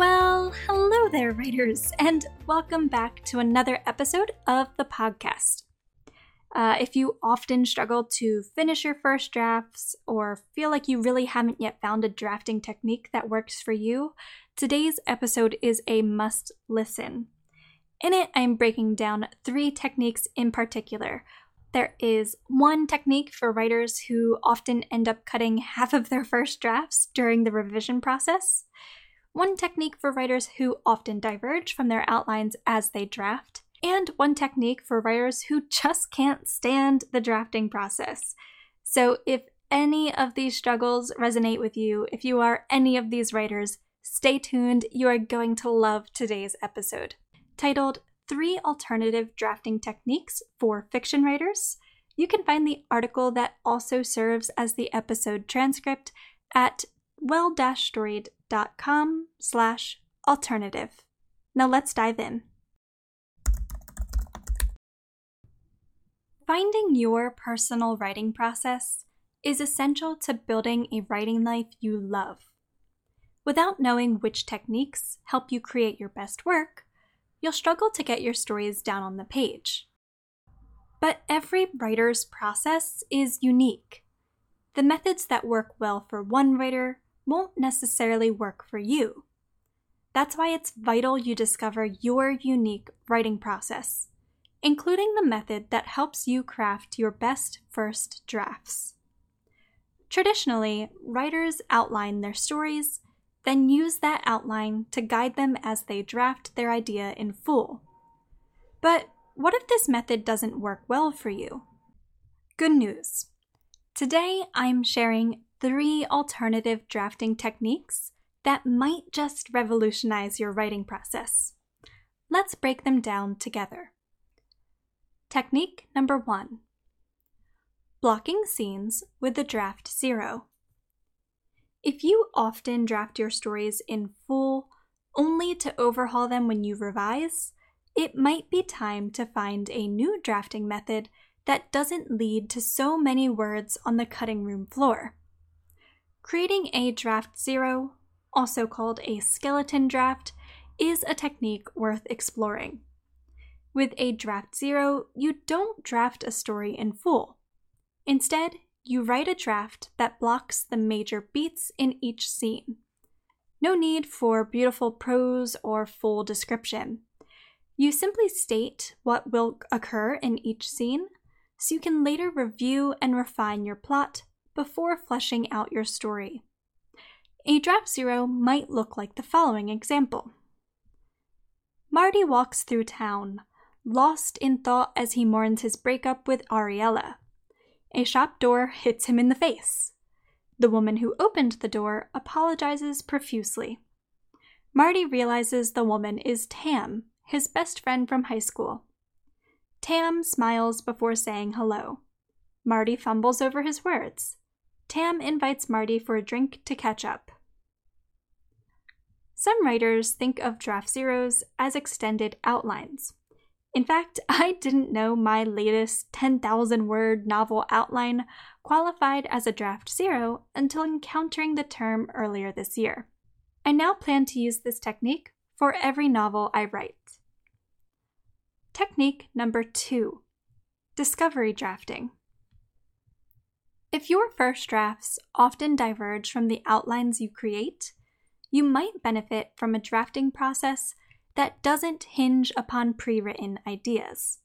Well, hello there, writers, and welcome back to another episode of the podcast. Uh, if you often struggle to finish your first drafts or feel like you really haven't yet found a drafting technique that works for you, today's episode is a must listen. In it, I'm breaking down three techniques in particular. There is one technique for writers who often end up cutting half of their first drafts during the revision process one technique for writers who often diverge from their outlines as they draft, and one technique for writers who just can't stand the drafting process. So, if any of these struggles resonate with you, if you are any of these writers, stay tuned. You are going to love today's episode. Titled Three Alternative Drafting Techniques for Fiction Writers, you can find the article that also serves as the episode transcript at well-storied.com slash alternative. Now let's dive in. Finding your personal writing process is essential to building a writing life you love. Without knowing which techniques help you create your best work, you'll struggle to get your stories down on the page. But every writer's process is unique. The methods that work well for one writer won't necessarily work for you. That's why it's vital you discover your unique writing process, including the method that helps you craft your best first drafts. Traditionally, writers outline their stories, then use that outline to guide them as they draft their idea in full. But what if this method doesn't work well for you? Good news. Today I'm sharing three alternative drafting techniques that might just revolutionize your writing process. Let's break them down together. Technique number one blocking scenes with the draft zero. If you often draft your stories in full only to overhaul them when you revise, it might be time to find a new drafting method that doesn't lead to so many words on the cutting room floor. Creating a draft zero, also called a skeleton draft, is a technique worth exploring. With a draft zero, you don't draft a story in full. Instead, you write a draft that blocks the major beats in each scene. No need for beautiful prose or full description. You simply state what will occur in each scene so you can later review and refine your plot before fleshing out your story. A draft zero might look like the following example Marty walks through town, lost in thought as he mourns his breakup with Ariella. A shop door hits him in the face. The woman who opened the door apologizes profusely. Marty realizes the woman is Tam, his best friend from high school. Tam smiles before saying hello. Marty fumbles over his words. Tam invites Marty for a drink to catch up. Some writers think of draft zeros as extended outlines. In fact, I didn't know my latest 10,000 word novel outline qualified as a draft zero until encountering the term earlier this year. I now plan to use this technique for every novel I write. Technique number two Discovery drafting. If your first drafts often diverge from the outlines you create, you might benefit from a drafting process that doesn't hinge upon pre written ideas.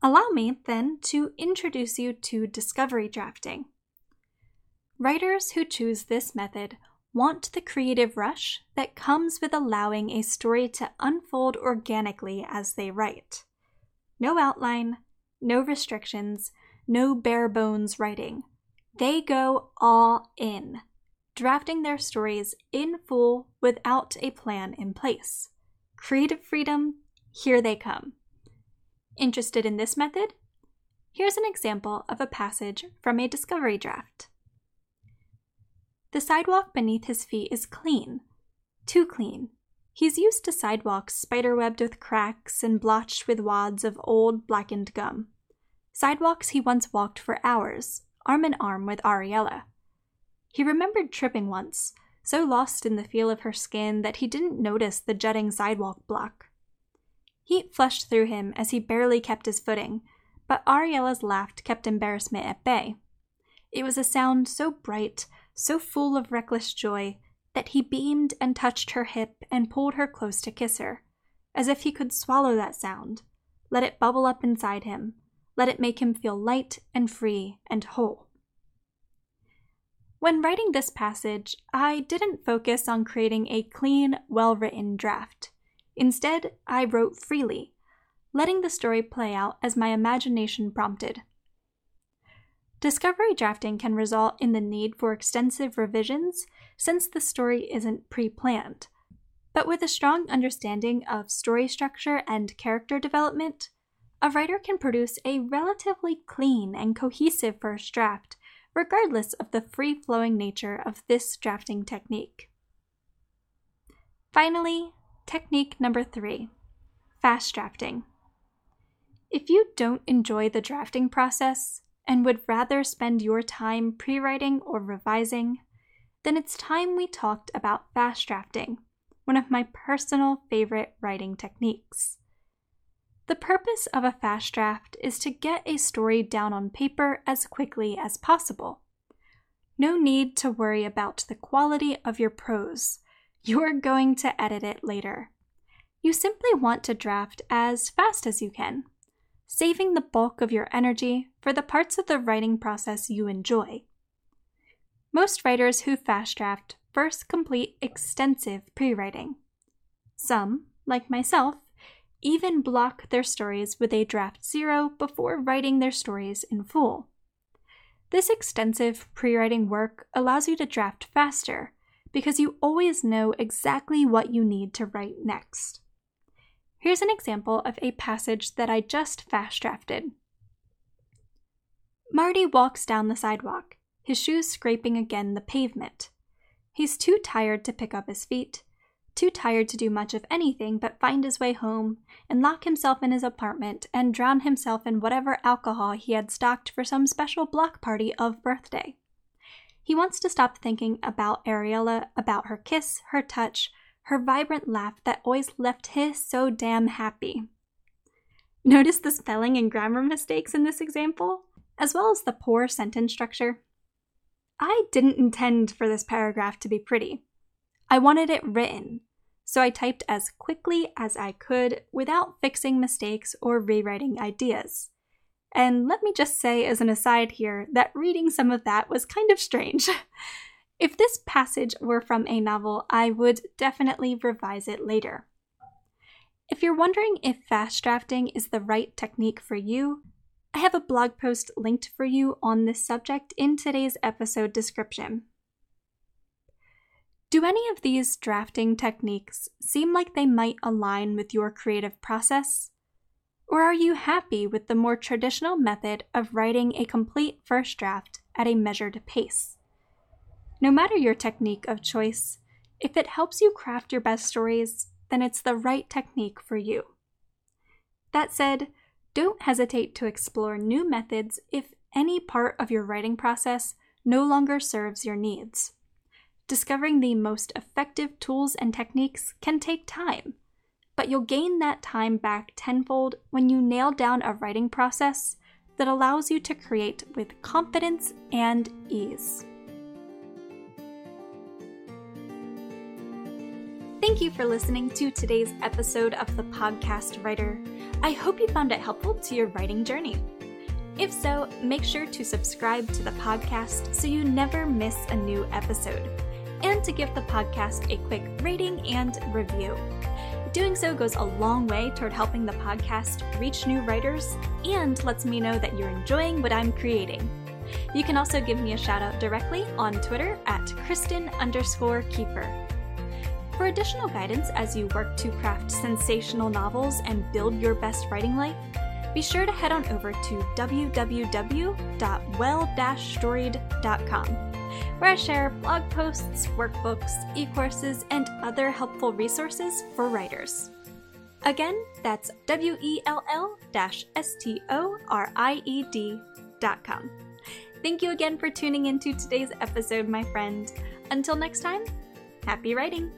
Allow me, then, to introduce you to discovery drafting. Writers who choose this method want the creative rush that comes with allowing a story to unfold organically as they write. No outline, no restrictions, no bare bones writing they go all in. drafting their stories in full without a plan in place. Creative freedom, here they come. Interested in this method? Here's an example of a passage from a discovery draft. The sidewalk beneath his feet is clean, too clean. He's used to sidewalks spiderwebbed with cracks and blotched with wads of old, blackened gum. Sidewalks he once walked for hours, arm in arm with Ariella. He remembered tripping once, so lost in the feel of her skin that he didn't notice the jutting sidewalk block. Heat flushed through him as he barely kept his footing, but Ariella's laugh kept embarrassment at bay. It was a sound so bright, so full of reckless joy, that he beamed and touched her hip and pulled her close to kiss her, as if he could swallow that sound, let it bubble up inside him, let it make him feel light and free and whole. When writing this passage, I didn't focus on creating a clean, well written draft. Instead, I wrote freely, letting the story play out as my imagination prompted. Discovery drafting can result in the need for extensive revisions since the story isn't pre planned. But with a strong understanding of story structure and character development, a writer can produce a relatively clean and cohesive first draft, regardless of the free flowing nature of this drafting technique. Finally, technique number three fast drafting. If you don't enjoy the drafting process and would rather spend your time pre writing or revising, then it's time we talked about fast drafting, one of my personal favorite writing techniques. The purpose of a fast draft is to get a story down on paper as quickly as possible. No need to worry about the quality of your prose. You're going to edit it later. You simply want to draft as fast as you can saving the bulk of your energy for the parts of the writing process you enjoy. Most writers who fast draft first complete extensive pre writing. Some, like myself, even block their stories with a draft zero before writing their stories in full. This extensive pre writing work allows you to draft faster because you always know exactly what you need to write next. Here's an example of a passage that I just fast drafted. Marty walks down the sidewalk, his shoes scraping again the pavement. He's too tired to pick up his feet, too tired to do much of anything but find his way home and lock himself in his apartment and drown himself in whatever alcohol he had stocked for some special block party of birthday. He wants to stop thinking about Ariella, about her kiss, her touch, her vibrant laugh that always left his so damn happy. Notice the spelling and grammar mistakes in this example, as well as the poor sentence structure. I didn't intend for this paragraph to be pretty. I wanted it written, so I typed as quickly as I could without fixing mistakes or rewriting ideas. And let me just say, as an aside here, that reading some of that was kind of strange. If this passage were from a novel, I would definitely revise it later. If you're wondering if fast drafting is the right technique for you, I have a blog post linked for you on this subject in today's episode description. Do any of these drafting techniques seem like they might align with your creative process? Or are you happy with the more traditional method of writing a complete first draft at a measured pace? No matter your technique of choice, if it helps you craft your best stories, then it's the right technique for you. That said, don't hesitate to explore new methods if any part of your writing process no longer serves your needs. Discovering the most effective tools and techniques can take time, but you'll gain that time back tenfold when you nail down a writing process that allows you to create with confidence and ease. Thank you for listening to today's episode of the Podcast Writer. I hope you found it helpful to your writing journey. If so, make sure to subscribe to the podcast so you never miss a new episode, and to give the podcast a quick rating and review. Doing so goes a long way toward helping the podcast reach new writers and lets me know that you're enjoying what I'm creating. You can also give me a shout out directly on Twitter at Kristen underscore Kieffer. For additional guidance as you work to craft sensational novels and build your best writing life, be sure to head on over to www.well-storied.com, where I share blog posts, workbooks, e courses, and other helpful resources for writers. Again, that's W E L L S T O R I E D.com. Thank you again for tuning into today's episode, my friend. Until next time, happy writing!